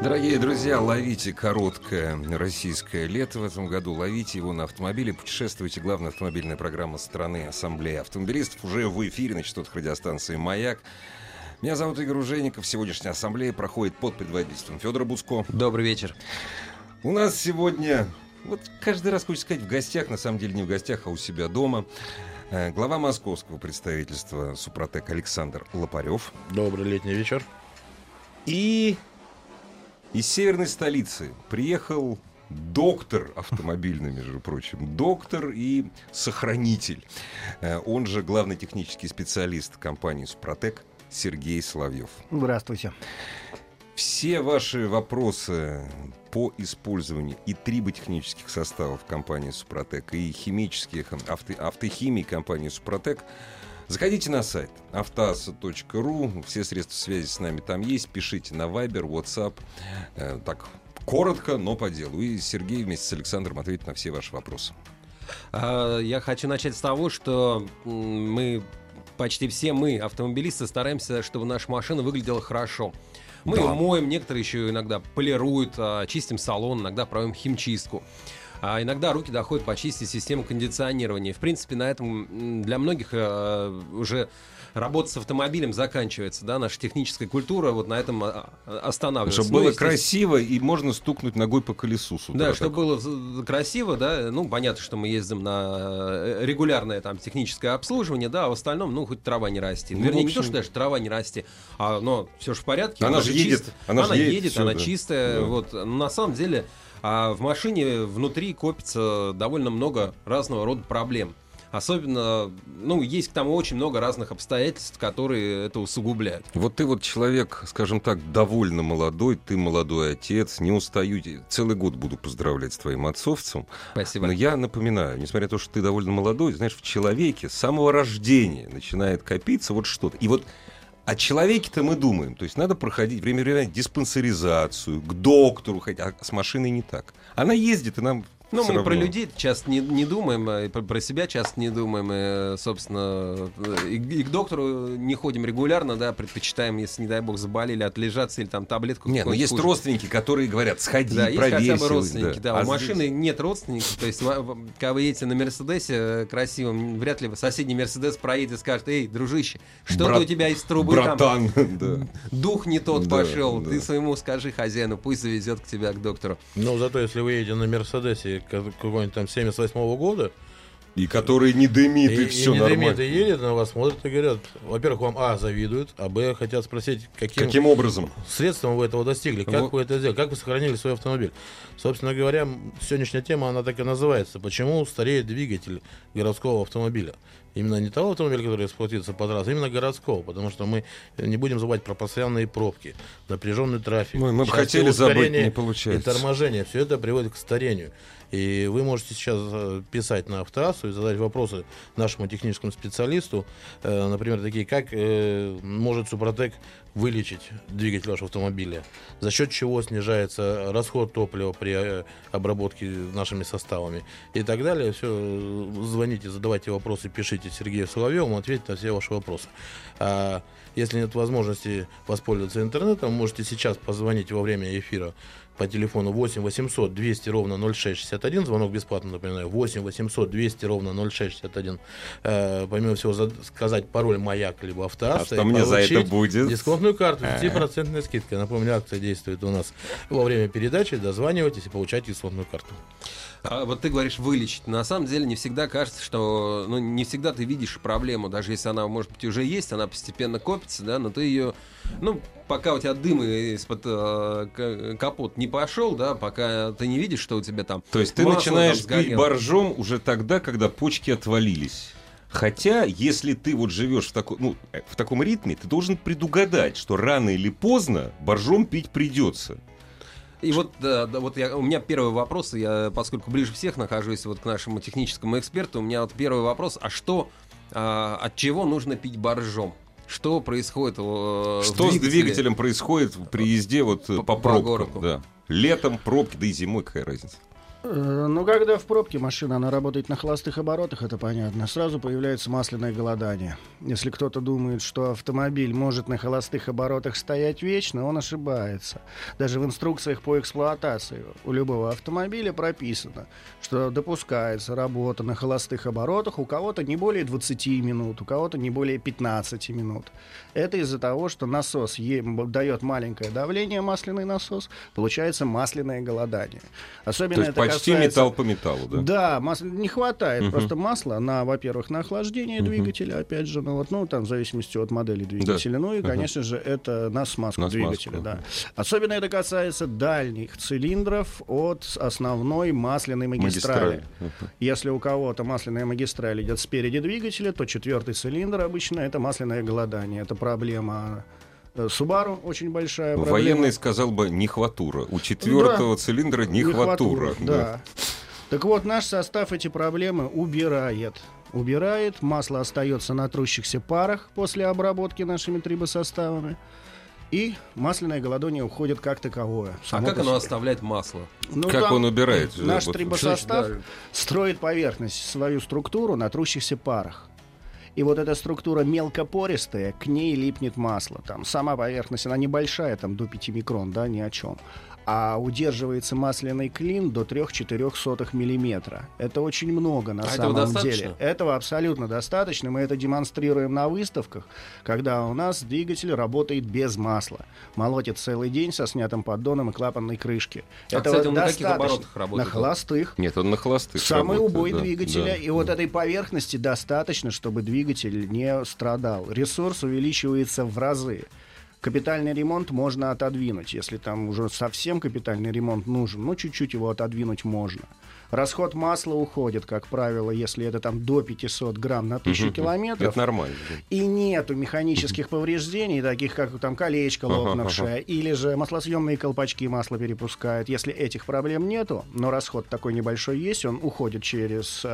Дорогие друзья, ловите короткое российское лето в этом году. Ловите его на автомобиле. Путешествуйте. Главная автомобильная программа страны Ассамблея автомобилистов уже в эфире на частотах радиостанции «Маяк». Меня зовут Игорь Ужеников. Сегодняшняя ассамблея проходит под предводительством Федора Буско. Добрый вечер. У нас сегодня, вот каждый раз хочется сказать, в гостях, на самом деле не в гостях, а у себя дома. Э, Глава московского представительства Супротек Александр Лопарев. Добрый летний вечер. И из северной столицы приехал доктор автомобильный, между прочим, доктор и сохранитель. Э, Он же главный технический специалист компании «Супротек» Сергей Соловьев. Здравствуйте. Все ваши вопросы по использованию и триботехнических составов компании «Супротек», и химических, авто, автохимии компании «Супротек», Заходите на сайт автоаса.ру, все средства связи с нами там есть, пишите на Viber, WhatsApp, э, так коротко, но по делу. И Сергей вместе с Александром ответит на все ваши вопросы. А, Я хочу начать с того, что мы, почти все мы, автомобилисты, стараемся, чтобы наша машина выглядела хорошо. Мы Да. ее моем, некоторые еще иногда полируют, а, чистим салон, иногда проводим химчистку. А иногда руки доходят почистить систему кондиционирования. В принципе, на этом для многих э, уже работа с автомобилем заканчивается, да, наша техническая культура вот на этом а, останавливается. Чтобы Ну, было естественно, красиво и можно стукнуть ногой по колесу с утра. Да, чтобы было красиво, да, ну, понятно, что мы ездим на э, регулярное там техническое обслуживание, да, а в остальном, ну, хоть трава не расти. Ну, Вернее, в не то, общем- что даже трава не расти, а, но все же в порядке. Она же ж едет, чист- она она, едет, едет, она да. чистая, Да. вот. Но на самом деле а в машине внутри копится довольно много разного рода проблем. Особенно, ну, есть к тому очень много разных обстоятельств, которые это усугубляют. Вот ты вот человек, скажем так, довольно молодой, ты молодой отец, не устаю, целый год буду поздравлять с твоим отцовцем. Спасибо. Но я напоминаю, несмотря на то, что ты довольно молодой, знаешь, в человеке с самого рождения начинает копиться вот что-то. И вот о человеке-то мы думаем. То есть надо проходить время времени диспансеризацию, к доктору ходить. А с машиной не так. Она ездит, и нам Ну, мы про равно. людей часто не, не думаем, а и про, про себя часто не думаем. И, собственно, и, и к доктору не ходим регулярно, да, предпочитаем, если, не дай бог, заболели, отлежаться или там таблетку. Нет, но какую-нибудь есть кушать. родственники, которые говорят, сходи, Да, есть проверься. хотя бы родственники, да. А У здесь- машины нет родственников. То есть, когда вы едете на Мерседесе э, красивом, вряд ли соседний Мерседес проедет и скажет, эй, дружище, что Брат- у тебя из трубы там Братан, да. дух не тот Да, пошел. да. Ты своему скажи хозяину, пусть завезет к тебя к доктору. Но зато если вы едете на Мерседесе ка- какой-нибудь там 78 года, И который не дымит, и, и, все не нормально. дымит, и едет на вас, смотрят и говорят, во-первых, вам, а, завидуют, а, б, хотят спросить, каким, Каким образом? средством вы этого достигли, как Вот. вы это сделали, как вы сохранили свой автомобиль. Собственно говоря, сегодняшняя тема, она так и называется. Почему стареет двигатель городского автомобиля? Именно не того автомобиля, который эксплуатируется по трассам, а именно городского, потому что мы не будем забывать про постоянные пробки, напряженный трафик. Мы- мы бы хотели забыть, не получается. И торможение. Все это приводит к старению. И вы можете сейчас э, писать на автотрассу и задать вопросы нашему техническому специалисту, э, например, такие, как э, может Супротек вылечить двигатель вашего автомобиля, за счет чего снижается расход топлива при обработке нашими составами и так далее. Все, звоните, задавайте вопросы, пишите Сергею Соловьеву, он ответит на все ваши вопросы. А если нет возможности воспользоваться интернетом, можете сейчас позвонить во время эфира по телефону 8 800 200 ровно 0661. Звонок бесплатно, напоминаю. 8 800 200 ровно 0661. Э, помимо всего, зад- сказать пароль «Маяк» либо «Автоасса». А что мне за это будет? Дисконтную карту с 10% скидкой. Напомню, акция действует у нас во время передачи. Дозванивайтесь и получайте дисконтную карту. А вот ты говоришь вылечить. На самом деле не всегда кажется, что ну, не всегда ты видишь проблему, даже если она, может быть, уже есть, она постепенно копится, да, но ты ее, ну, пока у тебя дым из-под э, капот не пошел, да, пока ты не видишь, что у тебя там. То есть ты начинаешь пить боржом уже тогда, когда почки отвалились. Хотя, если ты вот живешь в, тако- ну, э, в таком ритме, ты должен предугадать, что рано или поздно боржом пить придется. И вот, да, да, вот я, у меня первый вопрос, я, поскольку ближе всех нахожусь вот к нашему техническому эксперту, у меня вот первый вопрос, а что, а, от чего нужно пить боржом? Что происходит э, Что с двигателе? двигателем происходит при езде вот э, По- по, по пробкам? городу. Да. Летом пробки, да и зимой какая разница? Э, Ну, когда в пробке машина, она работает на холостых оборотах, это понятно. Сразу появляется масляное голодание. Если кто-то думает, что автомобиль может на холостых оборотах стоять вечно, он ошибается. Даже в инструкциях по эксплуатации у любого автомобиля прописано, что допускается работа на холостых оборотах у кого-то не более 20 минут, у кого-то не более 15 минут. Это из-за того, что насос дает маленькое давление, масляный насос, получается масляное голодание. Особенно это почти касается- металл по металлу, да? да, масла не хватает Мгм. просто масла на, во-первых, на охлаждение Мгм. двигателя, опять же, ну вот, ну там в зависимости от модели двигателя, ну и, конечно же, это на смазку На смазку, двигателя, да. ага. Особенно это касается дальних цилиндров от основной масляной магистрали. Магистраль. Мгм. Если у кого-то масляная магистраль идет спереди двигателя, то четвертый цилиндр обычно это масляное голодание, это проблема. Э, Subaru очень большая проблема. Военный сказал бы нехватура. У четвертого цилиндра нехватура. да. Так вот, наш состав эти проблемы убирает. Убирает, масло остается на трущихся парах после обработки нашими трибосоставами. И масляное голодание уходит как таковое. А как оно оставляет масло? Ну, Как там он убирает? Наш трибосостав строит поверхность, свою структуру на трущихся парах. И вот эта структура мелкопористая, к ней липнет масло. Там сама поверхность, она небольшая, там до 5 микрон, да, ни о чем. А удерживается масляный клин до 3-4 миллиметра. Это очень много на А этого самом достаточно? деле. Этого абсолютно достаточно. Мы это демонстрируем на выставках, когда у нас двигатель работает без масла. Молотит целый день со снятым поддоном и клапанной крышки. А, Этого кстати, он на каких достаточно. оборотах работает? На холостых. Нет, он на холостых Самый работает, убой да, двигателя. да. И вот этой поверхности достаточно, чтобы двигатель не страдал. Ресурс увеличивается в разы. Капитальный ремонт можно отодвинуть, если там уже совсем капитальный ремонт нужен, ну чуть-чуть его отодвинуть можно. Расход масла уходит, как правило, если это там до 500 грамм на 1000 Мгм. километров. Это нормально. И нету механических повреждений, таких как там колечко Ага, лопнувшее, или же маслосъемные колпачки масло перепускают. Если этих проблем нету, но расход такой небольшой есть, он уходит через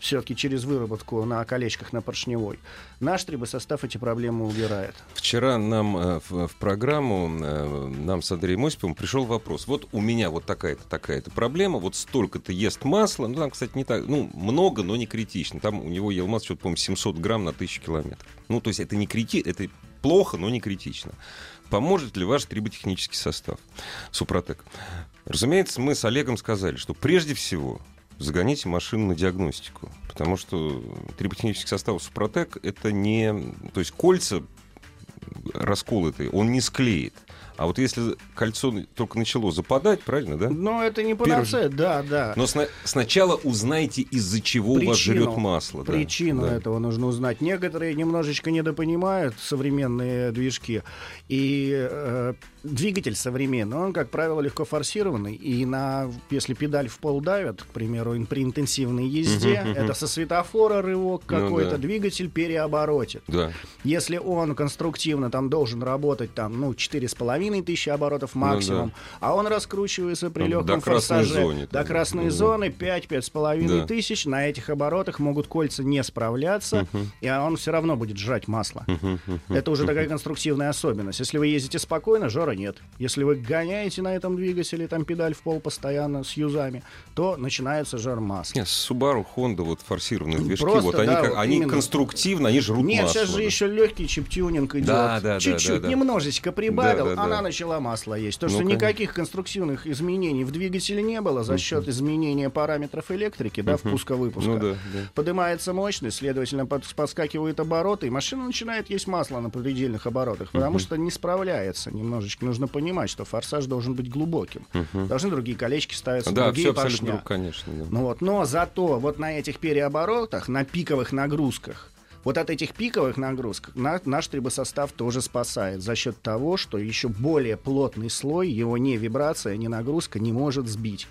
все-таки через выработку на колечках на поршневой. Наш трибосостав эти проблемы убирает. Вчера нам э, в, в программу, э, нам с Андреем Осиповым пришел вопрос. Вот у меня вот такая-то, такая-то проблема, вот столько-то ест масла, ну там, кстати, не так, ну, много, но не критично. Там у него ел масло, что-то, по-моему, 700 грамм на 1000 километров. Ну, то есть это не критично, это плохо, но не критично. Поможет ли ваш триботехнический состав Супротек? Разумеется, мы с Олегом сказали, что прежде всего загоните машину на диагностику, потому что триботехнический состав Супротек это не... То есть кольца расколотые, он не склеит. А вот если кольцо только начало западать, правильно, да? Но это не панацея, да, да. Но сна- сначала узнайте, из-за чего у вас Причину. жрет масло. Причину Да. этого нужно узнать. Некоторые немножечко недопонимают современные движки. И э, двигатель современный, он, как правило, легко форсированный. И на, если педаль в пол давят, к примеру, при интенсивной езде, Мгм, мгм. это со светофора рывок Ну какой-то, да. двигатель переоборотит. Да. Если он конструктивно там должен работать там, ну, 4,5 тысячи оборотов максимум, а он раскручивается при легком до красной форсаже зоне до красной да. зоны 5-5,5 Да. тысяч, на этих оборотах могут кольца не справляться, и он все равно будет жрать масло. Это уже такая конструктивная особенность. Если вы ездите спокойно, жора нет. Если вы гоняете на этом двигателе, там педаль в пол постоянно с юзами, то начинается жар масла. Нет, Subaru, Honda, вот форсированные движки, Просто, вот они, да, как- вот они именно. конструктивно, они жрут Нет, масло. сейчас же да. еще легкий чип-тюнинг идет. Да, да, да, Чуть-чуть, да, да. немножечко прибавил, Да, да, да. Начала масло есть. То, Ну, что конечно. никаких конструктивных изменений в двигателе не было за счет изменения параметров электрики, да, впуска-выпуска. Ну да, да. Поднимается мощность, следовательно, под- подскакивают обороты, и машина начинает есть масло на предельных оборотах, потому что не справляется немножечко. Нужно понимать, что форсаж должен быть глубоким. Должны другие колечки ставиться, Да, другие поршня. друг, конечно. да. Ну вот, но зато вот на этих переоборотах, на пиковых нагрузках, вот от этих пиковых нагрузок на- наш трибосостав тоже спасает за счет того, что еще более плотный слой, его ни вибрация, ни нагрузка не может сбить.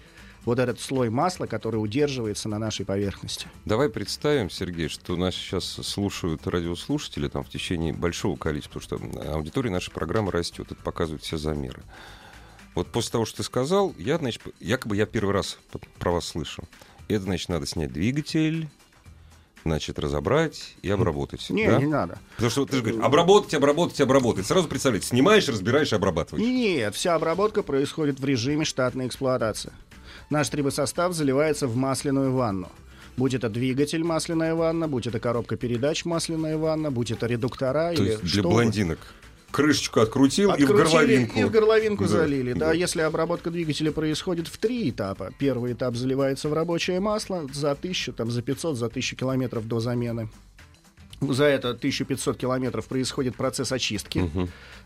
Вот этот слой масла, который удерживается на нашей поверхности. Давай представим, Сергей, что нас сейчас слушают радиослушатели там в течение большого количества, что аудитория нашей программы растет, это показывают все замеры. Вот после того, что ты сказал, я, значит, якобы я первый раз про вас слышу. Это, значит, надо снять двигатель, значит, разобрать и обработать. Не, да? не надо. Потому что ты же говоришь, обработать, обработать, обработать. Сразу представляете, снимаешь, разбираешь, обрабатываешь. Нет, вся обработка происходит в режиме штатной эксплуатации. Наш трибосостав заливается в масляную ванну. Будь это двигатель масляная ванна, будь это коробка передач масляная ванна, будь это редуктора То или есть для что блондинок. Крышечку открутил и в Открутили горловинку. И в горловинку Да, залили. Да, да. если обработка двигателя происходит в три этапа. Первый этап заливается в рабочее масло за 1000, там, за 500, за 1000 километров до замены. За это 1500 километров происходит процесс очистки.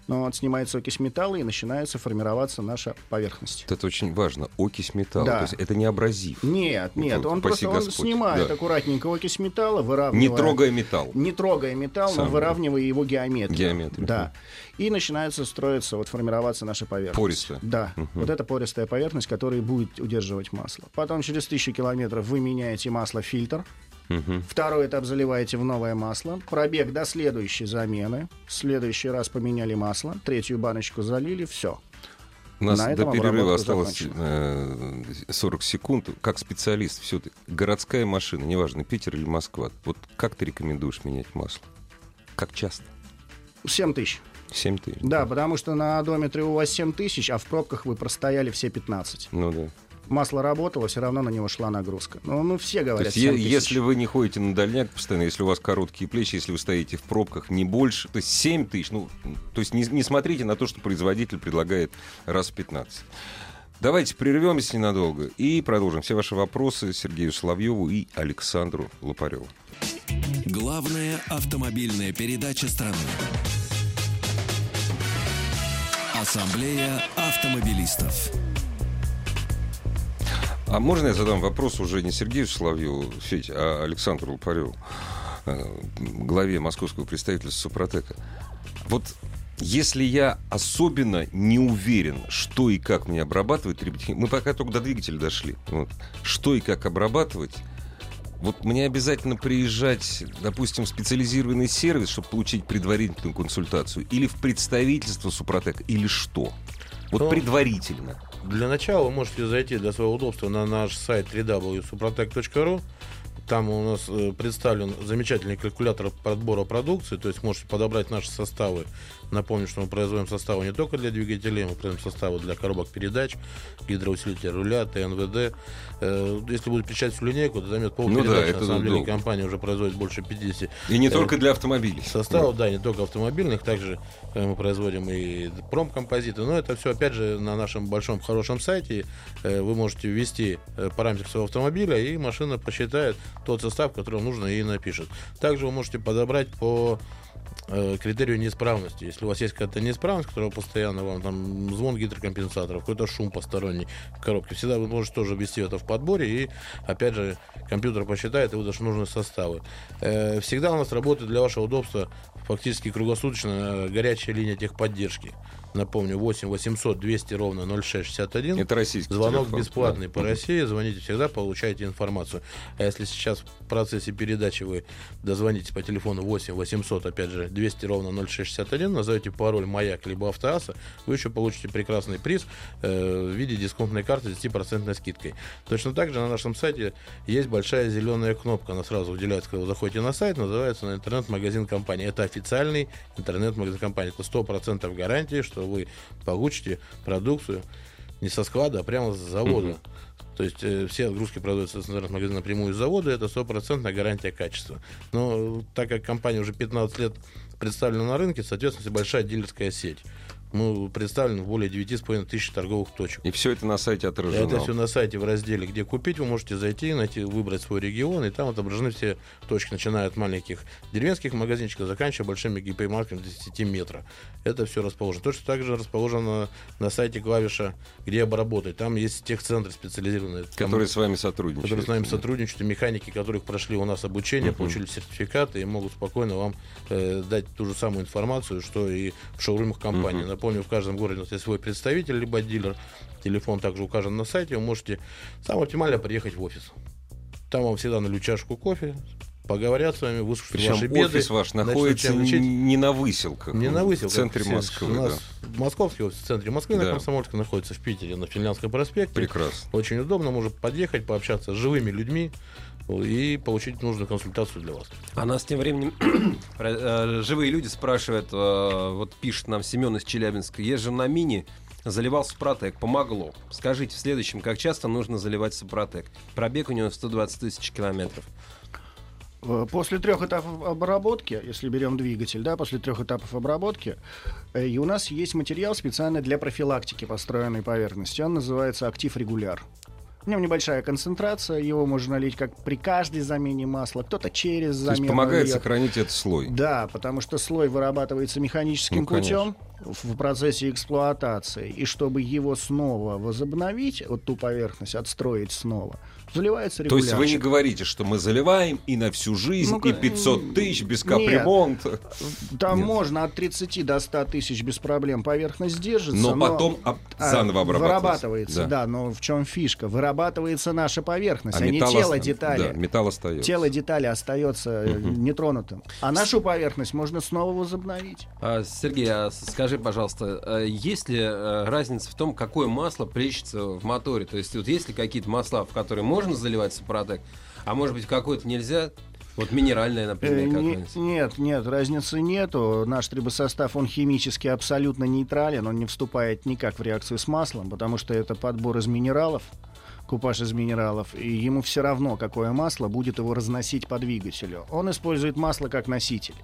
Но вот снимается окись металла и начинается формироваться наша поверхность. Это очень важно. Окись металла. Да. То есть это не абразив. Нет, нет, Вот, он просто он Господь. снимает Да. аккуратненько окись металла, выравнивая... Не трогая металл. Не трогая металл, Сам. но выравнивая его геометрию. Геометрию. Да. И начинается строиться, вот формироваться наша поверхность. Пористая. Да. Вот это пористая поверхность, которая будет удерживать масло. Потом через тысячу километров вы меняете масло-фильтр. Мгм. Второй этап заливаете в новое масло. Пробег до следующей замены. В следующий раз поменяли масло. Третью баночку залили. Все. У нас На до перерыва осталось закончена. э, 40 секунд. Как специалист, все городская машина, неважно, Питер или Москва. Вот как ты рекомендуешь менять масло? Как часто? 7 тысяч. 7 тысяч? Да, потому что на одометре у вас 7 тысяч, а в пробках вы простояли все 15. Ну да. Масло работало, все равно на него шла нагрузка. Ну, ну все То говорят, есть, е- 7 тысяч. если вы не ходите на дальняк постоянно, если у вас короткие плечи, если вы стоите в пробках, не больше, то есть 7 тысяч, ну, то есть не, не смотрите на то, что производитель предлагает раз в 15. Давайте прервемся ненадолго и продолжим все ваши вопросы Сергею Соловьеву и Александру Лопареву. Главная автомобильная передача страны. Ассамблея автомобилистов. А можно я задам вопрос уже не Сергею Соловьеву, Федь, а Александру Лопареву, э, главе московского представительства Супротека? Вот если я особенно не уверен, что и как мне обрабатывать, ребятки, мы пока только до двигателя дошли, вот, что и как обрабатывать, вот мне обязательно приезжать, допустим, в специализированный сервис, чтобы получить предварительную консультацию, или в представительство Супротека, или что? Вот Ну, предварительно. Для начала вы можете зайти для своего удобства на наш сайт www.suprotec.ru. Там у нас э, представлен замечательный калькулятор подбора продукции, то есть можете подобрать наши составы. Напомню, что мы производим составы не только для двигателей, мы производим составы для коробок передач, гидроусилителя руля, ТНВД. Э, Если будет печать всю линейку, то займет Ну да, На самом деле долго. компания уже производит больше 50 И не Э, только для автомобилей. составов, да, не только автомобильных, также э, мы производим и промкомпозиты, но это все, опять же, на нашем большом хорошем сайте вы можете ввести э, параметр своего автомобиля, и машина посчитает тот состав, который нужно, и напишет. Также вы можете подобрать по критерию неисправности. Если у вас есть какая-то неисправность, которая постоянно вам там звон гидрокомпенсаторов, какой-то шум посторонний в коробке, всегда вы можете тоже ввести это в подборе, и опять же компьютер посчитает и выдаст нужные составы. Э, всегда у нас работает для вашего удобства фактически круглосуточно э, горячая линия техподдержки. Напомню, 8 800 200 ровно 0661. Это российский Звонок телефон, бесплатный да. по России. Звоните всегда, получаете информацию. А если сейчас в процессе передачи вы дозвонитесь по телефону 8 800, опять же, 200 ровно 0661, назовете пароль «Маяк» либо «Автоаса», вы еще получите прекрасный приз э, в виде дисконтной карты с 10% скидкой. Точно так же на нашем сайте есть большая зеленая кнопка. Она сразу выделяется, когда вы заходите на сайт, называется на интернет-магазин компании. Это официальный интернет-магазин компании. Это 100% гарантии, что вы получите продукцию не со склада, а прямо с завода. То есть э, все отгрузки продаются с интернет-магазина напрямую из завода, это стопроцентная гарантия качества. Но э, так как компания уже 15 лет представлена на рынке, соответственно, большая дилерская сеть. Мы представлены в более 9,5 тысяч торговых точек. И все это на сайте отражено. Это все на сайте в разделе «Где купить». Вы можете зайти, найти, выбрать свой регион, и там отображены все точки, начиная от маленьких деревенских магазинчиков, заканчивая большими гипермаркетами до 10 метра. Это все расположено. Точно так же расположено на сайте клавиша «Где обработать». Там есть техцентры специализированные. Там- Которые с вами сотрудничают. которые с нами сотрудничают, и механики, которых прошли у нас обучение, получили сертификаты и могут спокойно вам э, дать ту же самую информацию, что и в шоурумах компании. Напомню, в каждом городе у нас есть свой представитель, либо дилер. Телефон также указан на сайте. Вы можете самое оптимально приехать в офис. Там вам всегда налью чашку кофе, поговорят с вами, выслушают Причем ваши беды. офис ваш находится лечить. не на выселках. Не на выселках. В центре все- Москвы, У нас да. московский офис в центре Москвы, Да. на Комсомольской находится в Питере, на Финляндском проспекте. Прекрасно. Очень удобно, можно подъехать, пообщаться с живыми людьми и получить нужную консультацию для вас. А нас тем временем э, живые люди спрашивают, э, вот пишет нам Семен из Челябинска, езжу на мини, заливал Супротек, помогло. Скажите, в следующем, как часто нужно заливать Супротек? Пробег у него 120 тысяч километров. Э, После трех этапов обработки, если берем двигатель, да, после трех этапов обработки, и у нас есть материал специально для профилактики построенной поверхности. Он называется актив регуляр. В нем небольшая концентрация, его можно налить как при каждой замене масла, кто-то через То замену. есть помогает льет. сохранить этот слой. Да, потому что слой вырабатывается механическим Ну, путем в процессе эксплуатации. И чтобы его снова возобновить, вот ту поверхность отстроить снова, заливается То есть вы не говорите, что мы заливаем и на всю жизнь, Ну-ка, и 500 тысяч без нет. капремонта. Там Нет. можно от 30 до 100 тысяч без проблем поверхность держится. Но потом об- а, заново обрабатывается. Вырабатывается, Да. да. но в чем фишка? Вырабатывается наша поверхность, а, не металл тело оста- детали. Да, металл остается. Тело детали остается э, нетронутым. А нашу поверхность можно снова возобновить. А, Сергей, а скажи, пожалуйста, э, есть ли э, разница в том, какое масло плещется в моторе? То есть вот есть ли какие-то масла, в которые можно заливать Супротек, а может быть в какое-то нельзя? Вот минеральное, Э, например, не- какое-нибудь. нет, нет, разницы нету. Наш трибосостав, он химически абсолютно нейтрален, он не вступает никак в реакцию с маслом, потому что это подбор из минералов, купаж из минералов, и ему все равно, какое масло будет его разносить по двигателю. Он использует масло как носитель.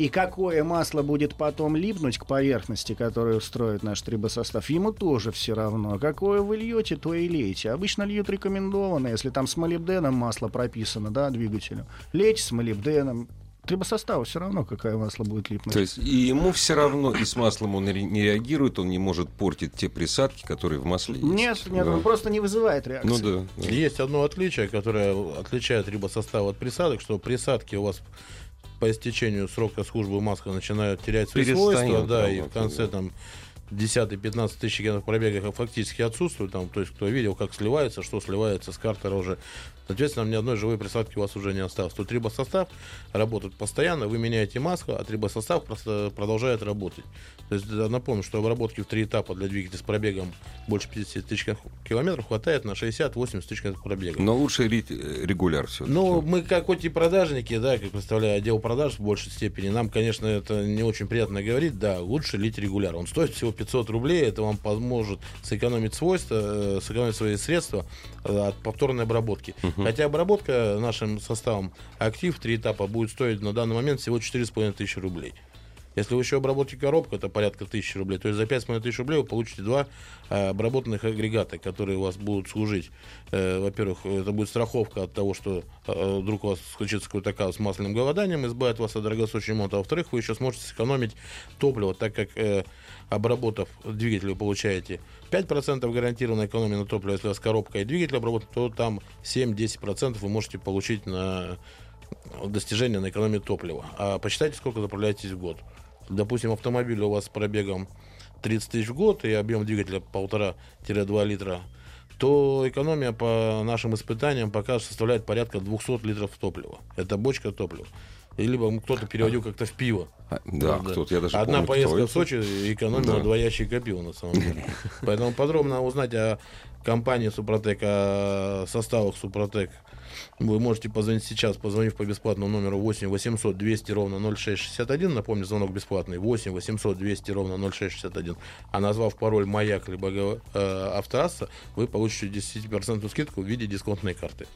И какое масло будет потом липнуть к поверхности, которую строит наш трибосостав, ему тоже все равно. Какое вы льете, то и лейте. Обычно льют рекомендованно, если там с молибденом масло прописано, да, двигателю. Лейте с молибденом. Трибосоставу все равно, какое масло будет липнуть. То есть и ему все равно, и с маслом он не реагирует, он не может портить те присадки, которые в масле есть. Нет, нет, Да. он просто не вызывает реакции. Ну да. да. Есть одно отличие, которое отличает рибосостав от присадок, что присадки у вас по истечению срока службы маска начинают терять свои свойства, да, и в конце там 10-15 тысяч километров пробега фактически отсутствуют. Там, то есть, кто видел, как сливается, что сливается с картера уже. Соответственно, ни одной живой присадки у вас уже не осталось. Тут трибосостав работает постоянно, вы меняете маску, а трибосостав просто продолжает работать. То есть, напомню, что обработки в три этапа для двигателя с пробегом больше 50 тысяч километров хватает на 60-80 тысяч километров пробега. Но лучше э, регуляр все Ну, мы как хоть и продажники, да, как представляю, отдел продаж в большей степени, нам, конечно, это не очень приятно говорить, да, лучше лить регуляр. Он стоит всего 500 рублей, это вам поможет сэкономить свойства, э, сэкономить свои средства э, от повторной обработки. Хотя обработка нашим составом актив, три этапа, будет стоить на данный момент всего 4,5 тысячи рублей. Если вы еще обработаете коробку, это порядка тысячи рублей. То есть за 5,5 тысяч рублей вы получите два э, обработанных агрегата, которые у вас будут служить. Э, во-первых, это будет страховка от того, что э, вдруг у вас случится какой-то каз с масляным голоданием, избавит вас от дорогостоящего ремонта. А во-вторых, вы еще сможете сэкономить топливо, так как э, обработав двигатель, вы получаете 5% гарантированной экономии на топливо. Если у вас коробка и двигатель обработан, то там 7-10% вы можете получить на достижение на экономию топлива. А посчитайте, сколько заправляетесь в год. Допустим, автомобиль у вас с пробегом 30 тысяч в год и объем двигателя 1,5-2 литра, то экономия по нашим испытаниям пока составляет порядка 200 литров топлива. Это бочка топлива. Либо кто-то переводил как-то в пиво. А, Да, Правда. кто-то, я даже Одна помню, поездка в Сочи экономила Да. два ящика пива, на самом деле. Поэтому подробно узнать о компании Супротек, о составах Супротек, вы можете позвонить сейчас, позвонив по бесплатному номеру 8 800 200 ровно 0661. Напомню, звонок бесплатный. 8 800 200 ровно 0661. А назвав пароль «Маяк» либо э, «Автоасса», вы получите 10% скидку в виде дисконтной карты.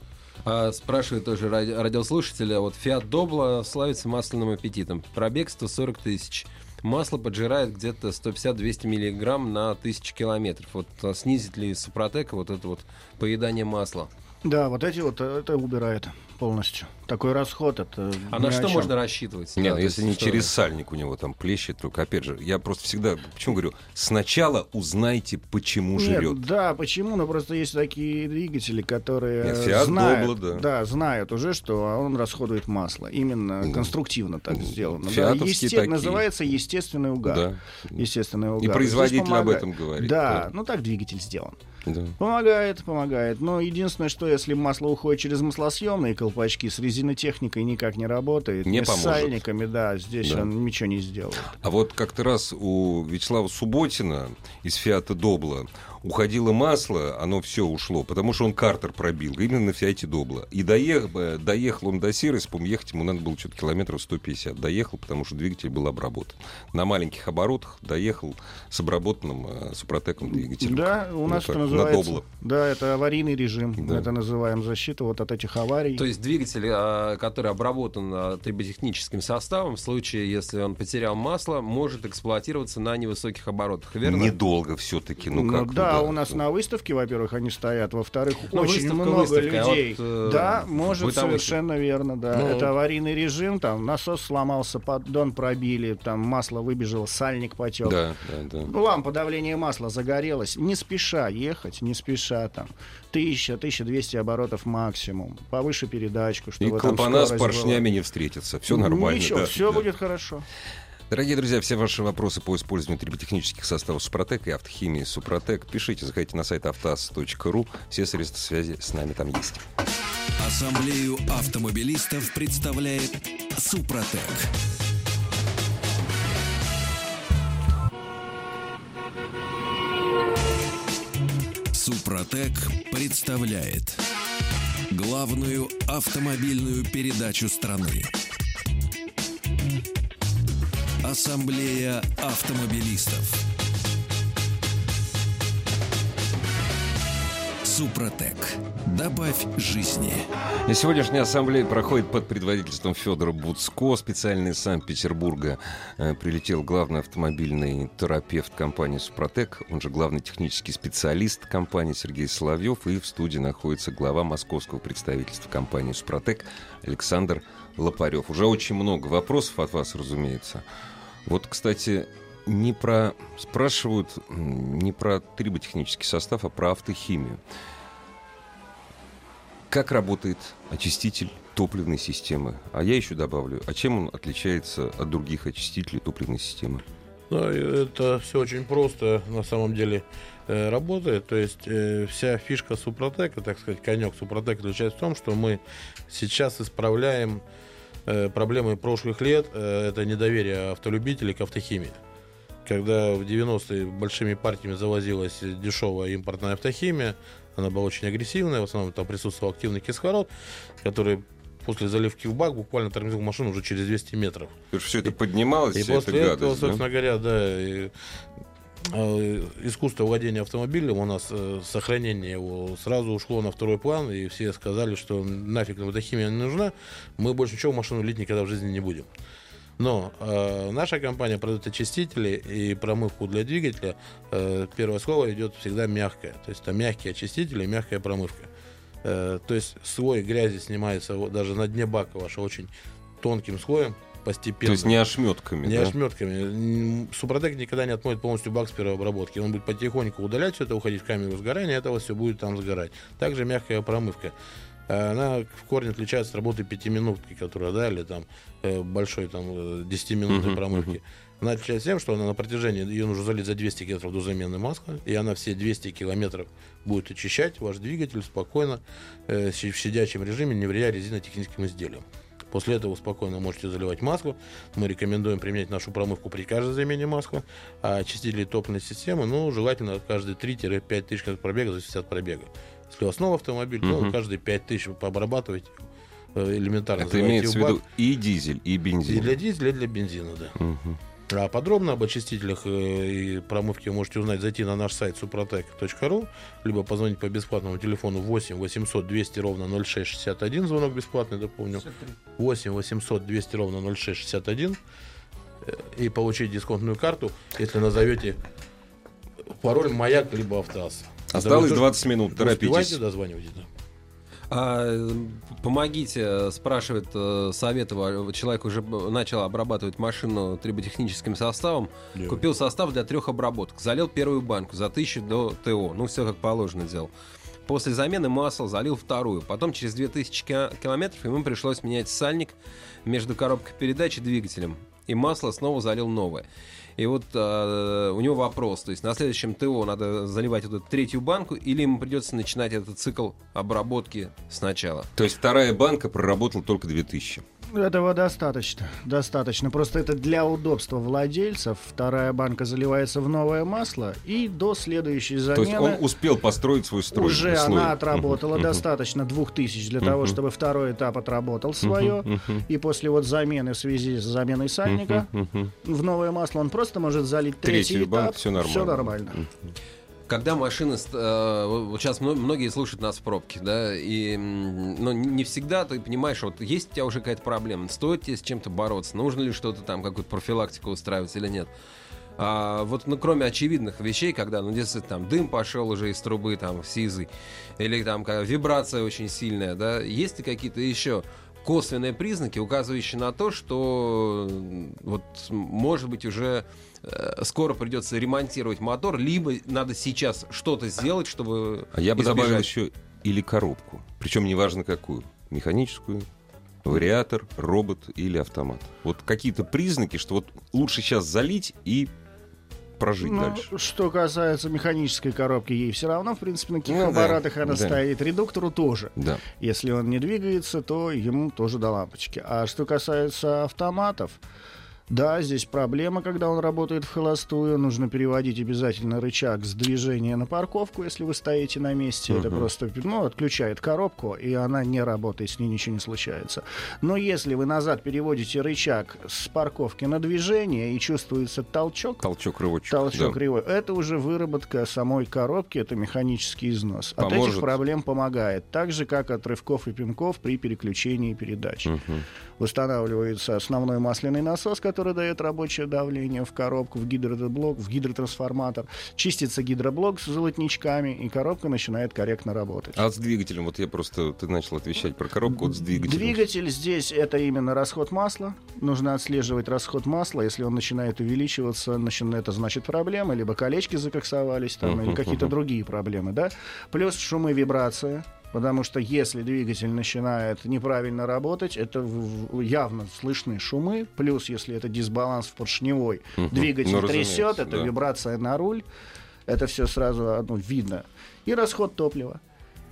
А, спрашивает тоже ради- радиослушателя, вот Fiat Doblo славится масляным аппетитом. Пробег 140 тысяч. Масло поджирает где-то 150-200 миллиграмм на 1000 километров. Вот а, снизит ли Супротек вот это вот поедание масла? Да, вот эти вот, э, это убирает полностью. Такой расход, это А на что можно рассчитывать? Нет, Да, ну, если не что- через сальник у него там плещет, только опять же, я просто всегда, почему говорю, сначала узнайте, почему Нет, жрет. да, почему? Ну, просто есть такие двигатели, которые Нет, знают, да. знают уже, что он расходует масло. Именно Ну, конструктивно так сделано. Да, фиатовские есте- такие. Называется естественный угар. Да. Естественный угар. И производитель об этом говорит. Да, Да. ну так двигатель сделан. Да. Помогает, помогает. Но единственное, что если масло уходит через маслосъемные колпачки, с резинотехникой никак не работает. Не с поможет. сальниками, да, здесь Да. он ничего не сделает. А вот как-то раз у Вячеслава Субботина из Фиата Добла уходило масло, оно все ушло, потому что он картер пробил, именно на Фиате Добла. И доех- э, доехал он до Сироса, по ехать ему надо было что-то километров 150. Доехал, потому что двигатель был обработан. На маленьких оборотах доехал с обработанным э, супротеком двигателем. Да, у нас так, это на называется. Добла. Да, это аварийный режим. Да. Это называем защита вот от этих аварий. То есть двигатель, а, который обработан а, триботехническим составом, в случае, если он потерял масло, может эксплуатироваться на невысоких оборотах, верно? Недолго все-таки, ну Ну, как? да, ну у нас на выставке, во-первых, они стоят, во-вторых, Ну, очень выставка много выставкой, а людей. вот, э, да, может, бытовухи. совершенно верно, да. Ну, Это аварийный режим, там насос сломался, поддон пробили, там масло выбежало, сальник потек. Да, да, да. Лампа давления масла загорелась. Не спеша ехать, не спеша там. 1000, 1200 оборотов максимум. Повыше передачку, И чтобы там клапана с поршнями не встретятся. Все нормально. Ничего, да, все да. будет хорошо. Дорогие друзья, все ваши вопросы по использованию триботехнических составов Супротек и автохимии Супротек пишите, заходите на сайт автаз.ру. Все средства связи с нами там есть. Ассамблею автомобилистов представляет Супротек. Супротек представляет главную автомобильную передачу страны. Ассамблея автомобилистов. Супротек. Добавь жизни. И сегодняшняя ассамблея проходит под предводительством Федора Буцко. Специально из Санкт-Петербурга э, прилетел главный автомобильный терапевт компании «Супротек», он же главный технический специалист компании Сергей Соловьев. И в студии находится глава московского представительства компании «Супротек» Александр Лопарев. Уже очень много вопросов от вас, разумеется. Вот, кстати, не про спрашивают не про триботехнический состав, а про автохимию. Как работает очиститель топливной системы? А я еще добавлю, а чем он отличается от других очистителей топливной системы? Ну, это все очень просто на самом деле э, работает. То есть э, вся фишка Супротека, так сказать, конек Супротека заключается в том, что мы сейчас исправляем э, проблемы прошлых лет. Э, это недоверие автолюбителей к автохимии. Когда в 90-е большими партиями завозилась дешевая импортная автохимия, она была очень агрессивная, в основном там присутствовал активный кислород, который после заливки в бак буквально тормозил машину уже через 200 метров. Все это поднималось, И эта после этого, гадость, да? собственно говоря, да, и, искусство владения автомобилем у нас, э, сохранение его сразу ушло на второй план, и все сказали, что нафиг нам эта химия не нужна, мы больше ничего в машину лить никогда в жизни не будем. Но э, наша компания продает очистители и промывку для двигателя. Э, первое слово идет всегда мягкое. То есть это мягкие очистители и мягкая промывка. Э, то есть слой грязи снимается вот даже на дне бака вашего очень тонким слоем постепенно. То есть не ошметками, Не да? ошметками. Супротек никогда не отмоет полностью бак с первой обработки. Он будет потихоньку удалять все это, уходить в камеру сгорания, это все будет там сгорать. Также мягкая промывка. А Она в корне отличается от работы пятиминутки, которая, да, или там э, большой там э, 10-минутной Мгм, промывки. Она отличается тем, что она на протяжении, ее нужно залить за 200 километров до замены масла, и она все 200 километров будет очищать ваш двигатель спокойно, э, в сидячем режиме, не вредя резинотехническим изделиям. После этого спокойно можете заливать масло. Мы рекомендуем применять нашу промывку при каждой замене масла. А очистители топливной системы, ну, желательно каждые 3-5 тысяч пробега, зависит от пробега. Если у вас новый автомобиль, Мгм. то каждые 5 тысяч вы э, элементарно. Это имеется в виду и дизель, и и бензин. для дизеля, и для бензина, да. Мгм. А подробно об очистителях э, и промывке вы можете узнать, зайти на наш сайт suprotec.ru, либо позвонить по бесплатному телефону 8 800 200 ровно 0661, звонок бесплатный, дополню. 8 800 200 ровно 0661 э, и получить дисконтную карту, если назовете пароль «Маяк» либо «Автоаз». Осталось Да вы 20 минут, тоже успевайте, торопитесь. дозванивайтесь. да. А, помогите, спрашивает э, советовал. Человек уже начал обрабатывать машину триботехническим составом. Да. Купил состав для трех обработок. Залил первую банку за 1000 до ТО. Ну, все как положено делал. После замены масла залил вторую. Потом через 2000 ки- километров ему пришлось менять сальник между коробкой передач и двигателем. И масло снова залил новое. И вот э, у него вопрос, то есть на следующем ТО надо заливать эту третью банку, или ему придется начинать этот цикл обработки сначала? То есть вторая банка проработала только 2000. Этого достаточно. Достаточно. Просто это для удобства владельцев. Вторая банка заливается в новое масло, и до следующей замены... То есть он успел построить свой строй. Уже слой. она отработала Мгм. достаточно двух тысяч для того, Мгм. чтобы второй этап отработал свое. Мгм. И после вот замены в связи с заменой сальника в новое масло он просто может залить третий банку, этап. все нормально. Всё нормально. Когда машины, э, вот сейчас мно- многие слушают нас в пробке, да, и м, ну, не всегда ты понимаешь, вот есть у тебя уже какая-то проблема, стоит тебе с чем-то бороться, нужно ли что-то там, какую-то профилактику устраивать или нет. А вот, ну, кроме очевидных вещей, когда, ну, действительно, там, дым пошел уже из трубы, там, сизый, или там, когда вибрация очень сильная, да, есть ли какие-то еще косвенные признаки, указывающие на то, что вот, может быть, уже э, скоро придется ремонтировать мотор, либо надо сейчас что-то сделать, чтобы А я бы избежать. добавил еще или коробку. Причем неважно какую. Механическую, вариатор, робот или автомат. Вот какие-то признаки, что вот лучше сейчас залить и прожить Ну, дальше. что касается механической коробки, ей все равно, в принципе, на каких Ну да, аппаратах она да. стоит. Редуктору тоже. Да. Если он не двигается, то ему тоже до лампочки. А что касается автоматов, да, здесь проблема, когда он работает в холостую. Нужно переводить обязательно рычаг с движения на парковку, если вы стоите на месте. Это Мгм. просто ну, отключает коробку, и она не работает, с ней ничего не случается. Но если вы назад переводите рычаг с парковки на движение и чувствуется толчок, Толчок, рывочек. Толчок да. Это уже выработка самой коробки, это механический износ. От Поможет. этих проблем помогает. Так же, как от рывков и пинков при переключении передач. Мгм. Устанавливается основной масляный насос, который дает рабочее давление в коробку, в гидроблок, в гидротрансформатор. Чистится гидроблок с золотничками, и коробка начинает корректно работать. А с двигателем, вот я просто, ты начал отвечать про коробку, вот с двигателем. Двигатель здесь это именно расход масла. Нужно отслеживать расход масла. Если он начинает увеличиваться, начинает, это значит проблемы, либо колечки закоксовались там, или Мгм, какие-то мгм. другие проблемы, да. Плюс шумы, вибрация. Потому что если двигатель начинает неправильно работать, это явно слышны шумы. Плюс, если это дисбаланс в поршневой, Мгм. двигатель Ну, трясет, это да. вибрация на руль. Это все сразу ну, видно. И расход топлива.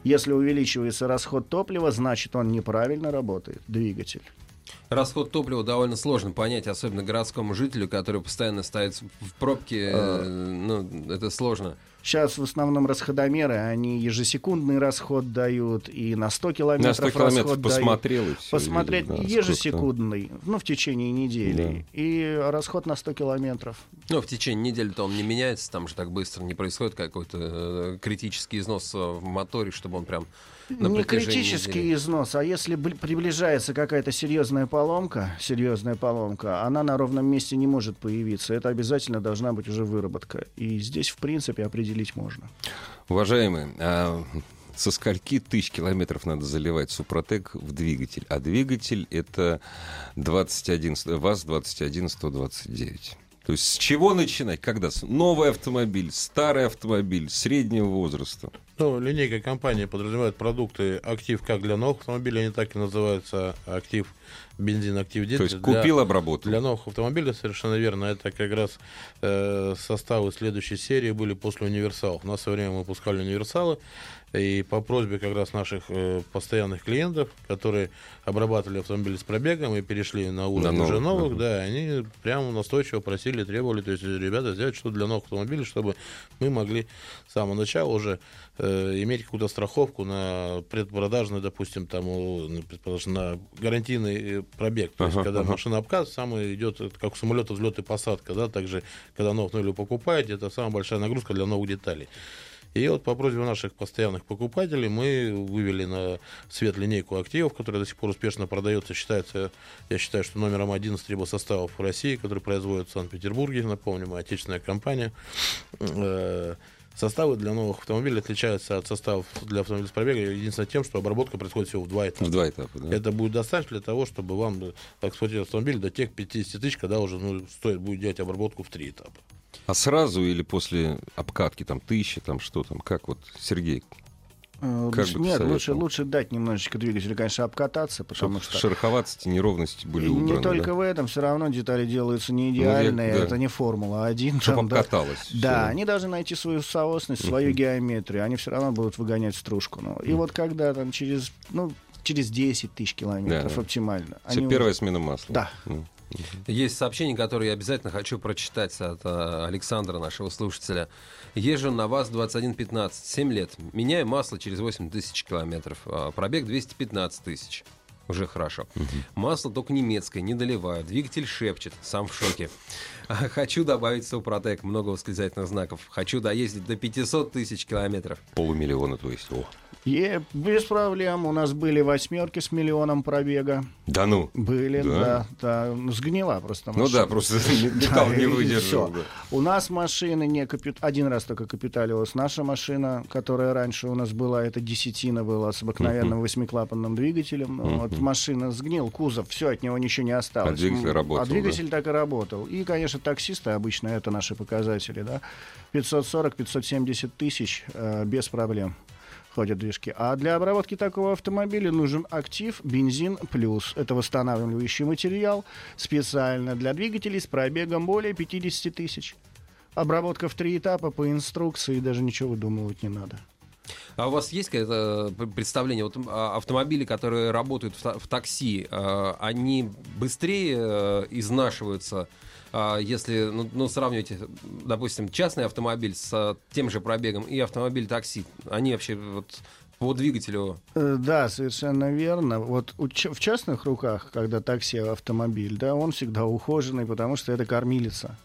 Если увеличивается расход топлива, значит он неправильно работает, двигатель. Расход топлива довольно сложно понять, особенно городскому жителю, который постоянно стоит в пробке. А. э, Ну, это сложно. Сейчас в основном расходомеры, они ежесекундный расход дают и на 100 километров, На 100 километров расход посмотрел и дают. все. Посмотреть ежесекундный, ну, в течение недели. Да. И расход на 100 километров. Ну, в течение недели-то он не меняется, там же так быстро не происходит какой-то э, критический износ в моторе, чтобы он прям не критический недели. износ, а если бли- приближается какая-то серьезная поломка, серьезная поломка, она на ровном месте не может появиться. Это обязательно должна быть уже выработка. И здесь, в принципе, определить можно. Уважаемые, а со скольки тысяч километров надо заливать Супротек в двигатель? А двигатель это 21, с- ВАЗ-21-129. То есть с чего начинать? Когда? Новый автомобиль, старый автомобиль, среднего возраста. Ну, линейка компании подразумевает продукты актив как для новых автомобилей, они так и называются актив бензин, актив То дизель. есть Для- купил, обработал. Для новых автомобилей совершенно верно. Это как раз э, составы следующей серии были после универсалов. У нас со временем выпускали универсалы. И по просьбе как раз наших э, постоянных клиентов, которые обрабатывали автомобили с пробегом и перешли на уровень новых, уже новых, ага. да, они прямо настойчиво просили, требовали, то есть ребята сделать что-то для новых автомобилей, чтобы мы могли с самого начала уже э, иметь какую-то страховку на предпродажный, допустим, там, на, гарантийный э, пробег. То есть, Ага, когда ага. машина обказ, самый идет, как у самолета взлет и посадка, да, также, когда автомобиль вы покупаете, это самая большая нагрузка для новых деталей. И вот по просьбе наших постоянных покупателей мы вывели на свет линейку активов, которая до сих пор успешно продается. Считается, я считаю, что номером один составов в России, который производит в Санкт-Петербурге, напомню, мы отечественная компания. Э, Составы для новых автомобилей отличаются от составов для автомобилей с пробегом единственное тем, что обработка происходит всего в два этапа. В два этапа, да? Это будет достаточно для того, чтобы вам эксплуатировать автомобиль до тех 50 тысяч, когда уже ну, стоит будет делать обработку в три этапа. А сразу или после обкатки, там, тысячи, там, что там, как вот, Сергей? Э, Как лучше- Нет, лучше, лучше дать немножечко двигателю, конечно, обкататься, потому Чтобы что... шероховатости, неровности были убраны. не только да? в этом, все равно детали делаются не Ну, я- идеальные, да. это не Формула-1. Чтоб там, обкаталось Да, да. они должны найти свою соосность, свою геометрию, они все равно будут выгонять стружку. Ну, и вот когда там через, ну, через 10 тысяч километров Да. оптимально. Всё, они первая смена масла. Да. Ну. Есть сообщение, которое я обязательно хочу прочитать от э, Александра, нашего слушателя. Езжу на ВАЗ-2115, 7 лет. Меняю масло через 8 тысяч километров. А, Пробег 215 тысяч. Уже хорошо. Масло только немецкое, не доливаю. Двигатель шепчет, сам в шоке. А, Хочу добавить Супротек, много восклицательных знаков. Хочу доездить до 500 тысяч километров. Полумиллиона, то есть. О. Е- без проблем. У нас были восьмерки с миллионом пробега. Да ну. Были, Да? да. да. Ну, Сгнила просто Ну машина. да, просто металл Да, не выдержал. да. У нас машины не капит... один раз только капиталилась. Наша машина, которая раньше у нас была, это десятина была с обыкновенным восьмиклапанным двигателем. Ну, Вот машина сгнил, кузов, все, от него ничего не осталось. А двигатель М, работал, А двигатель так и работал. И, конечно, таксисты обычно это наши показатели, да. 540-570 тысяч э, без проблем ходят движки. А для обработки такого автомобиля нужен актив бензин плюс. Это восстанавливающий материал специально для двигателей с пробегом более 50 тысяч. Обработка в три этапа по инструкции, даже ничего выдумывать не надо. А у вас есть какое-то п- представление? Вот а, автомобили, которые работают в, в такси, а, они быстрее э, изнашиваются, если ну, ну, сравнивать, допустим, частный автомобиль с а, тем же пробегом и автомобиль такси? Они вообще вот по двигателю Э, Да, совершенно верно. Вот в частных руках, когда такси автомобиль, да, он всегда ухоженный, потому что это кормилица.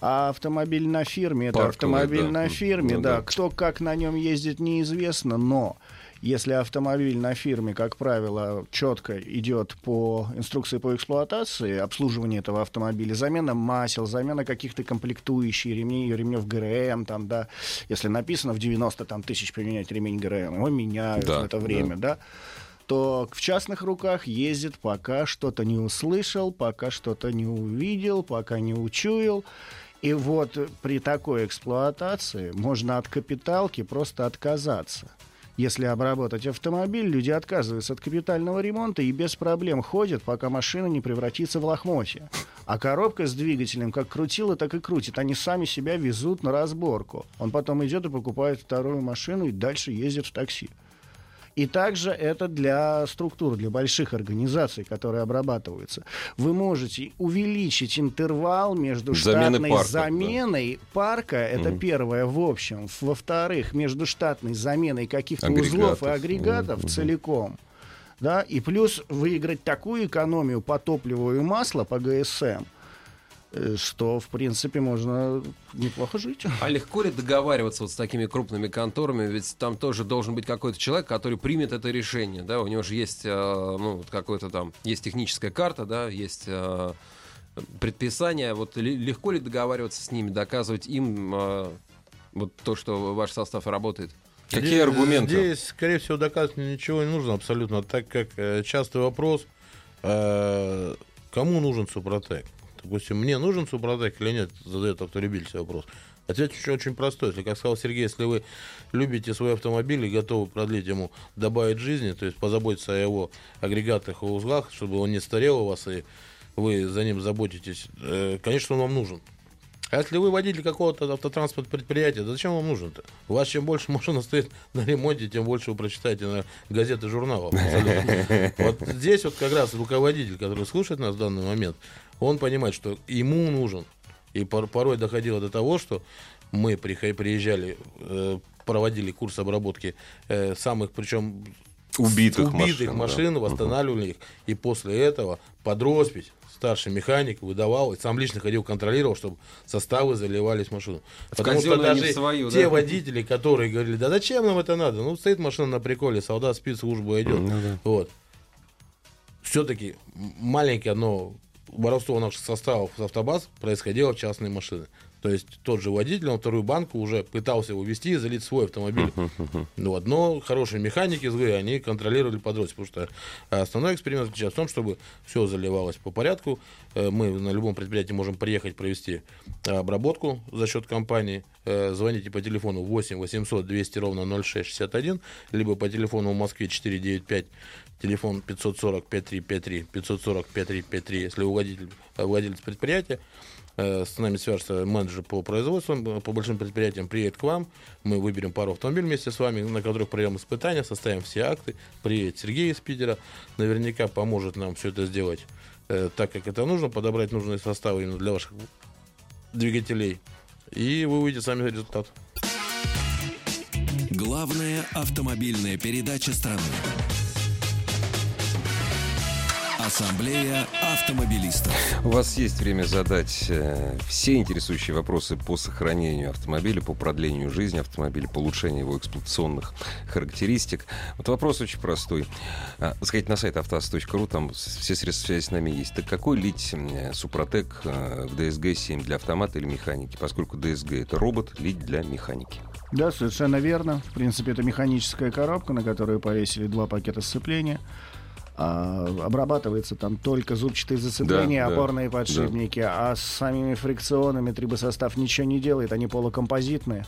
А автомобиль на фирме, это Парковый, автомобиль да. на фирме, Ну да. да. Кто как на нем ездит, неизвестно, но если автомобиль на фирме, как правило, четко идет по инструкции по эксплуатации, обслуживание этого автомобиля, замена масел, замена каких-то комплектующих ремней, ремнев ГРМ, там, да, если написано в 90 там, тысяч поменять ремень ГРМ, его меняют Да, в это время, да, то в частных руках ездит, пока что-то не услышал, пока что-то не увидел, пока не учуял. И вот при такой эксплуатации можно от капиталки просто отказаться. Если обработать автомобиль, люди отказываются от капитального ремонта и без проблем ходят, пока машина не превратится в лохмотье. А коробка с двигателем как крутила, так и крутит. Они сами себя везут на разборку. Он потом идет и покупает вторую машину и дальше ездит в такси. И также это для структур, для больших организаций, которые обрабатываются. Вы можете увеличить интервал между Замены штатной парка, да. заменой парка, это первое в общем. Во-вторых, между штатной заменой каких-то узлов и Агрегатов. Мгм. целиком. Да, и плюс выиграть такую экономию по топливу и маслу по ГСМ, что, в принципе, можно неплохо жить. А легко ли договариваться вот с такими крупными конторами? Ведь там тоже должен быть какой-то человек, который примет это решение, да? У него же есть, э, ну, вот какой-то там, есть техническая карта, да, есть э, предписание. Вот легко ли договариваться с ними, доказывать им э, вот то, что ваш состав работает? Какие Здесь- аргументы? Здесь, скорее всего, доказывать ничего не нужно абсолютно, так как э, частый вопрос, э, кому нужен Супротек? Допустим, мне нужен Супротек или нет, задает автолюбитель себе вопрос. Ответ очень, очень простой. Если, как сказал Сергей, если вы любите свой автомобиль и готовы продлить ему, добавить жизни, то есть позаботиться о его агрегатах и узлах, чтобы он не старел у вас, и вы за ним заботитесь, э, конечно, он вам нужен. А если вы водитель какого-то автотранспортного предприятия, да зачем вам нужен-то? У вас чем больше машина стоит на ремонте, тем больше вы прочитаете на газеты журналов. Вот здесь вот как раз руководитель, который слушает нас в данный момент, он понимает, что ему нужен. И пор- порой доходило до того, что мы приезжали, э, проводили курс обработки э, самых, причем Убитых убитых машин, машин, да. восстанавливали их. И после этого под роспись старший механик выдавал, и сам лично ходил, контролировал, чтобы составы заливались в машину. Потому что даже в свою, те да? водители, которые говорили, да зачем нам это надо? Ну, стоит машина на приколе, солдат спит, служба идет. Вот. Все-таки маленькое одно воровство наших составов с автобаз происходило в частные машины. То есть тот же водитель, он вторую банку уже пытался увезти и залить свой автомобиль. Ну, одно хорошие механики ГАИ, они контролировали подростки, потому что основной эксперимент заключается в том, чтобы все заливалось по порядку. Э, Мы на любом предприятии можем приехать провести обработку за счет компании. Э, Звоните по телефону 8 800 200 ровно 0661, либо по телефону в Москве 495 телефон 540 5353 540 5353, если вы владелец, владелец предприятия. Э, С нами свяжется менеджер по производству, э, по большим предприятиям, приедет к вам, мы выберем пару автомобилей вместе с вами, на которых проведем испытания, составим все акты, приедет Сергей из Питера, наверняка поможет нам все это сделать э, так, как это нужно, подобрать нужные составы именно для ваших двигателей, и вы увидите сами результат. Главная автомобильная передача страны. Ассамблея автомобилистов. У вас есть время задать э, все интересующие вопросы по сохранению автомобиля, по продлению жизни автомобиля, по улучшению его эксплуатационных характеристик. Вот вопрос очень простой. А, Сходите на сайт автоаз.ру, там все средства связи с нами есть. Так какой лить э, Супротек э, в DSG-7 для автомата или механики? Поскольку DSG это робот, лить для механики. Да, совершенно верно. В принципе, это механическая коробка, на которую повесили два пакета сцепления. А, обрабатывается там только зубчатые зацепления, Да, да, опорные подшипники, а с самими фрикционами трибосостав ничего не делает, они полукомпозитные.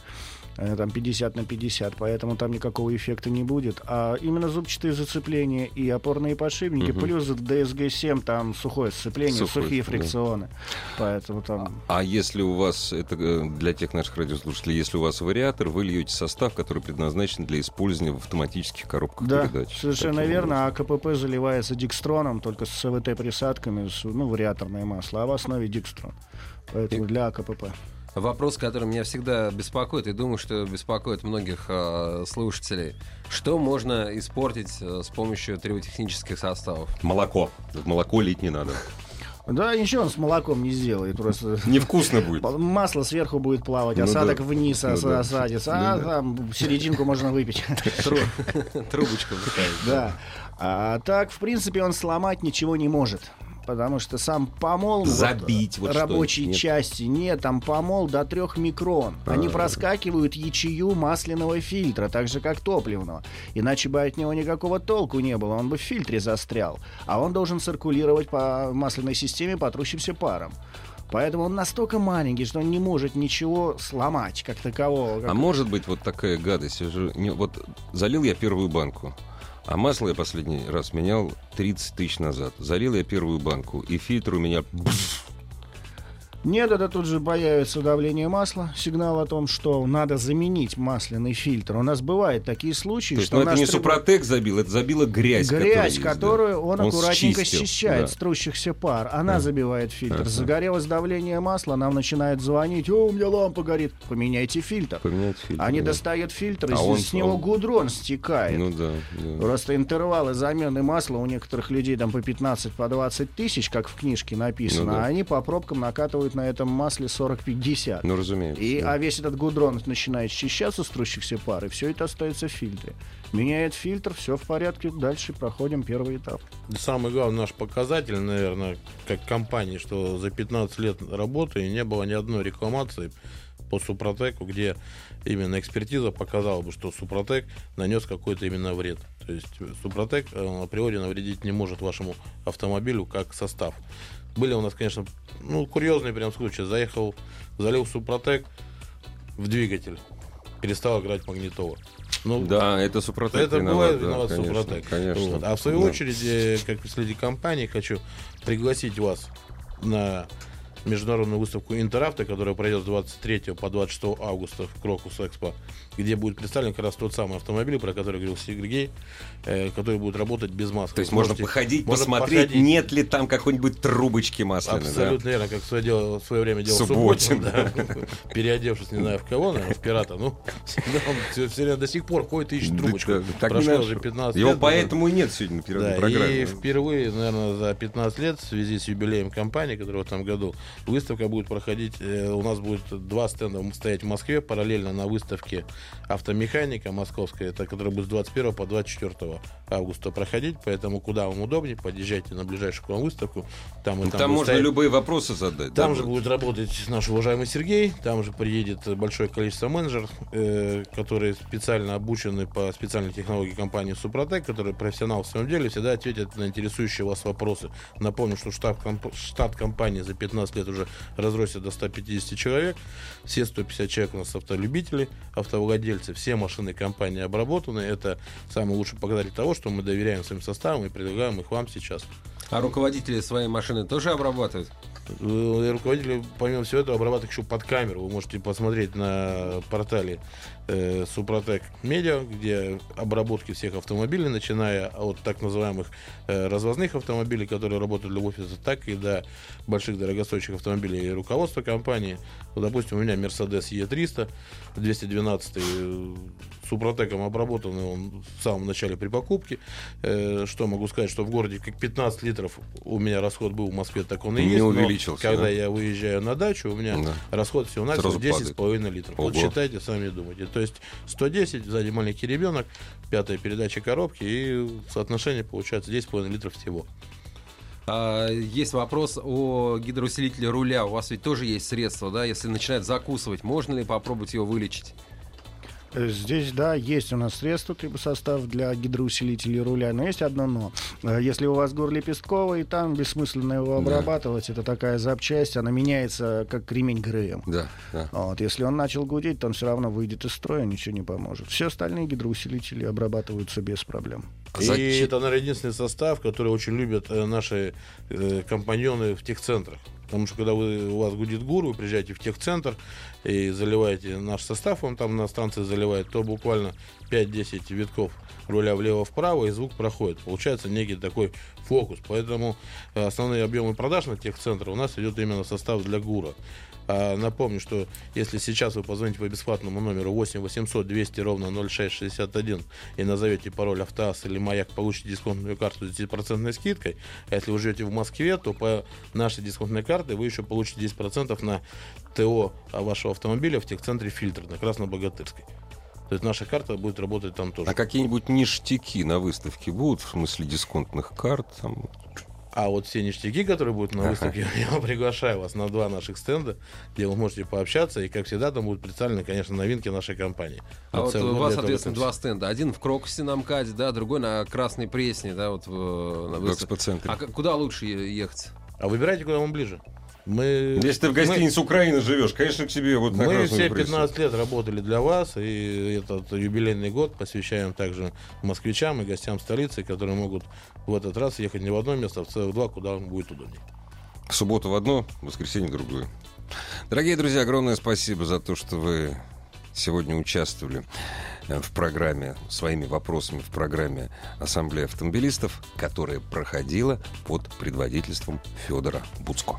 Э, Там 50 на 50, поэтому там никакого эффекта не будет. А именно зубчатые зацепления и опорные подшипники, Мгм. плюс DSG-7 там сухое сцепление, Сухое, сухие да. фрикционы. Поэтому там... А если у вас, это э, для тех наших радиослушателей, если у вас вариатор, вы льете состав, который предназначен для использования в автоматических коробках Да, передач. совершенно Таким верно. А КПП заливается дикстроном, только с СВТ-присадками, с, ну, вариаторное масло, а в основе дикстрон. Поэтому для АКПП. Вопрос, который меня всегда беспокоит, и думаю, что беспокоит многих э, слушателей. Что можно испортить э, с помощью триботехнических составов? Молоко. Молоко лить не надо. Да, ничего он с молоком не сделает. Просто Невкусно будет. масло сверху будет плавать, Ну осадок да. вниз Ну ос- да. осадится, Ну а да. там серединку можно выпить. Тру- Трубочку. Да. А так, в принципе, он сломать ничего не может. Потому что сам помол... вот, Забить вот рабочей что-нибудь, нет? части нет, там помол до трех микрон. Они А. проскакивают ячею масляного фильтра, так же как топливного. Иначе бы от него никакого толку не было, он бы в фильтре застрял. А он должен циркулировать по масляной системе по трущимся парам. Поэтому он настолько маленький, что он не может ничего сломать как такового. как А может быть вот такая гадость? Вот залил я первую банку, а масло я последний раз менял 30 тысяч назад. Залил я первую банку, и фильтр у меня... бф, Нет, это тут же появится давление масла, сигнал о том, что надо заменить масляный фильтр. У нас бывают такие случаи, То есть, что ну, это не Супротек забил, это забила грязь. грязь, есть, да. которую он, аккуратненько счистил, счищает да. с трущихся пар. Она Да. забивает фильтр. Ага. Загорелось давление масла, нам начинает звонить. О, у меня лампа горит. Поменяйте фильтр. Поменять фильтр. Они да. достают фильтр, и А с- он- с него он- гудрон стекает. Ну да, да. Просто интервалы замены масла у некоторых людей там по 15, по 20 тысяч, как в книжке написано, Ну да. а они по пробкам накатывают на этом масле 40-50. Ну, разумеется. И, да. а весь этот гудрон начинает счищаться с трущихся пар, и все это остается в фильтре. Меняет фильтр, все в порядке, дальше проходим первый этап. Самый главный наш показатель, наверное, как компании, что за 15 лет работы не было ни одной рекламации по Супротеку, где именно экспертиза показала бы, что Супротек нанес какой-то именно вред. То есть Супротек э, априори навредить не может вашему автомобилю как состав. Были у нас, конечно, ну, курьезные прям случаи. Заехал, залил Супротек в двигатель, перестал играть магнитола. Ну, Да, это Супротек это виноват, бывает да, виноват конечно, Супротек. Конечно. Вот. А в свою Да. очередь, э, как представитель компании, хочу пригласить вас на международную выставку Интеравто, которая пройдет с 23 по 26 августа в Крокус Экспо, где будет представлен как раз тот самый автомобиль, про который говорил Сергей, э, который будет работать без маски. То есть можно походить, можно посмотреть, походить. нет ли там какой-нибудь трубочки масляной. да? Абсолютно верно, как свое, дело, в свое время делал Субботин, Субботин, да. переодевшись, не знаю в кого, наверное, в пирата, ну, всегда он все, время до сих пор ходит и ищет трубочку. Да, так Прошло уже 15 Его лет. поэтому и нет сегодня на первой Да, программе. и впервые, наверное, за 15 лет в связи с юбилеем компании, которая в этом году Выставка будет проходить, э, у нас будет два стенда стоять в Москве, параллельно на выставке автомеханика московская, это, которая будет с 21 по 24 августа проходить, поэтому куда вам удобнее, подъезжайте на ближайшую к вам выставку. Там, и там, там можно стоять... любые вопросы задать. Там да, же будет работать наш уважаемый Сергей, там же приедет большое количество менеджеров, э, которые специально обучены по специальной технологии компании Супротек, которые профессионалы в своем деле, всегда ответят на интересующие вас вопросы. Напомню, что штат, комп- штат компании за 15 лет уже разросся до 150 человек. Все 150 человек у нас автолюбители, автовладельцы. Все машины компании обработаны. Это самый лучший показатель того, что мы доверяем своим составам и предлагаем их вам сейчас. А руководители своей машины тоже обрабатывают? Э, руководители, помимо всего этого, обрабатывают еще под камеру. Вы можете посмотреть на портале э, Супротек Медиа, где обработки всех автомобилей, начиная от так называемых э, развозных автомобилей, которые работают для офиса, так и до больших дорогостоящих автомобилей руководства компании. Вот, допустим, у меня Mercedes E300 212 э, Супротеком обработанный он в самом начале при покупке. Э, что могу сказать, что в городе как 15 литров у меня расход был в Москве, так он и Не есть. увеличился. Когда да? я выезжаю на дачу, у меня да. расход всего на 10,5 литров. Ого. Вот считайте, сами думайте. То есть 110, сзади маленький ребенок, пятая передача коробки, и соотношение получается 10,5 литров всего. А, есть вопрос о гидроусилителе руля. У вас ведь тоже есть средства, да? Если начинает закусывать, можно ли попробовать его вылечить? Э, здесь, да, есть у нас средства, состав для гидроусилителей руля, но есть одно но. Э, если у вас гор лепестковый, там бессмысленно его обрабатывать, да. это такая запчасть, она меняется как ремень ГРМ. Да, да. Вот, если он начал гудеть, то он все равно выйдет из строя, ничего не поможет. Все остальные гидроусилители обрабатываются без проблем. И Зачем? это, наверное, единственный состав, который очень любят э, наши э, компаньоны в техцентрах. Потому что когда вы, у вас гудит гур, вы приезжаете в техцентр и заливаете наш состав, он там на станции заливает, то буквально 5-10 витков руля влево-вправо, и звук проходит. Получается некий такой фокус. Поэтому э, основные объемы продаж на техцентре у нас идет именно состав для ГУРа. А, напомню, что если сейчас вы позвоните по бесплатному номеру 8 800 200 ровно 0661 и назовете пароль автоаз или маяк, получите дисконтную карту с 10% скидкой. А если вы живете в Москве, то по нашей дисконтной карте вы еще получите 10% на ТО вашего автомобиля в техцентре фильтр на Красно-Богатырской. То есть наша карта будет работать там тоже. А какие-нибудь ништяки на выставке будут в смысле дисконтных карт? Там, а вот все ништяки, которые будут на выставке, я приглашаю вас на два наших стенда, где вы можете пообщаться. И, как всегда, там будут представлены, конечно, новинки нашей компании. А вот, вот у вас, соответственно, два стенда. Один в Крокусе на МКАДе, да, другой на Красной Пресне, да, вот в, на выставке. А куда лучше ехать? А выбирайте, куда вам ближе. Мы, Если ты в гостинице мы, Украины живешь, конечно, к себе вот на Мы все 15 лет работали для вас, и этот юбилейный год посвящаем также москвичам и гостям столицы, которые могут в этот раз ехать не в одно место, а в целых два, куда вам будет удобнее. В субботу в одно, в воскресенье в другое. Дорогие друзья, огромное спасибо за то, что вы сегодня участвовали э, в программе, своими вопросами в программе Ассамблеи автомобилистов, которая проходила под предводительством Федора Буцко.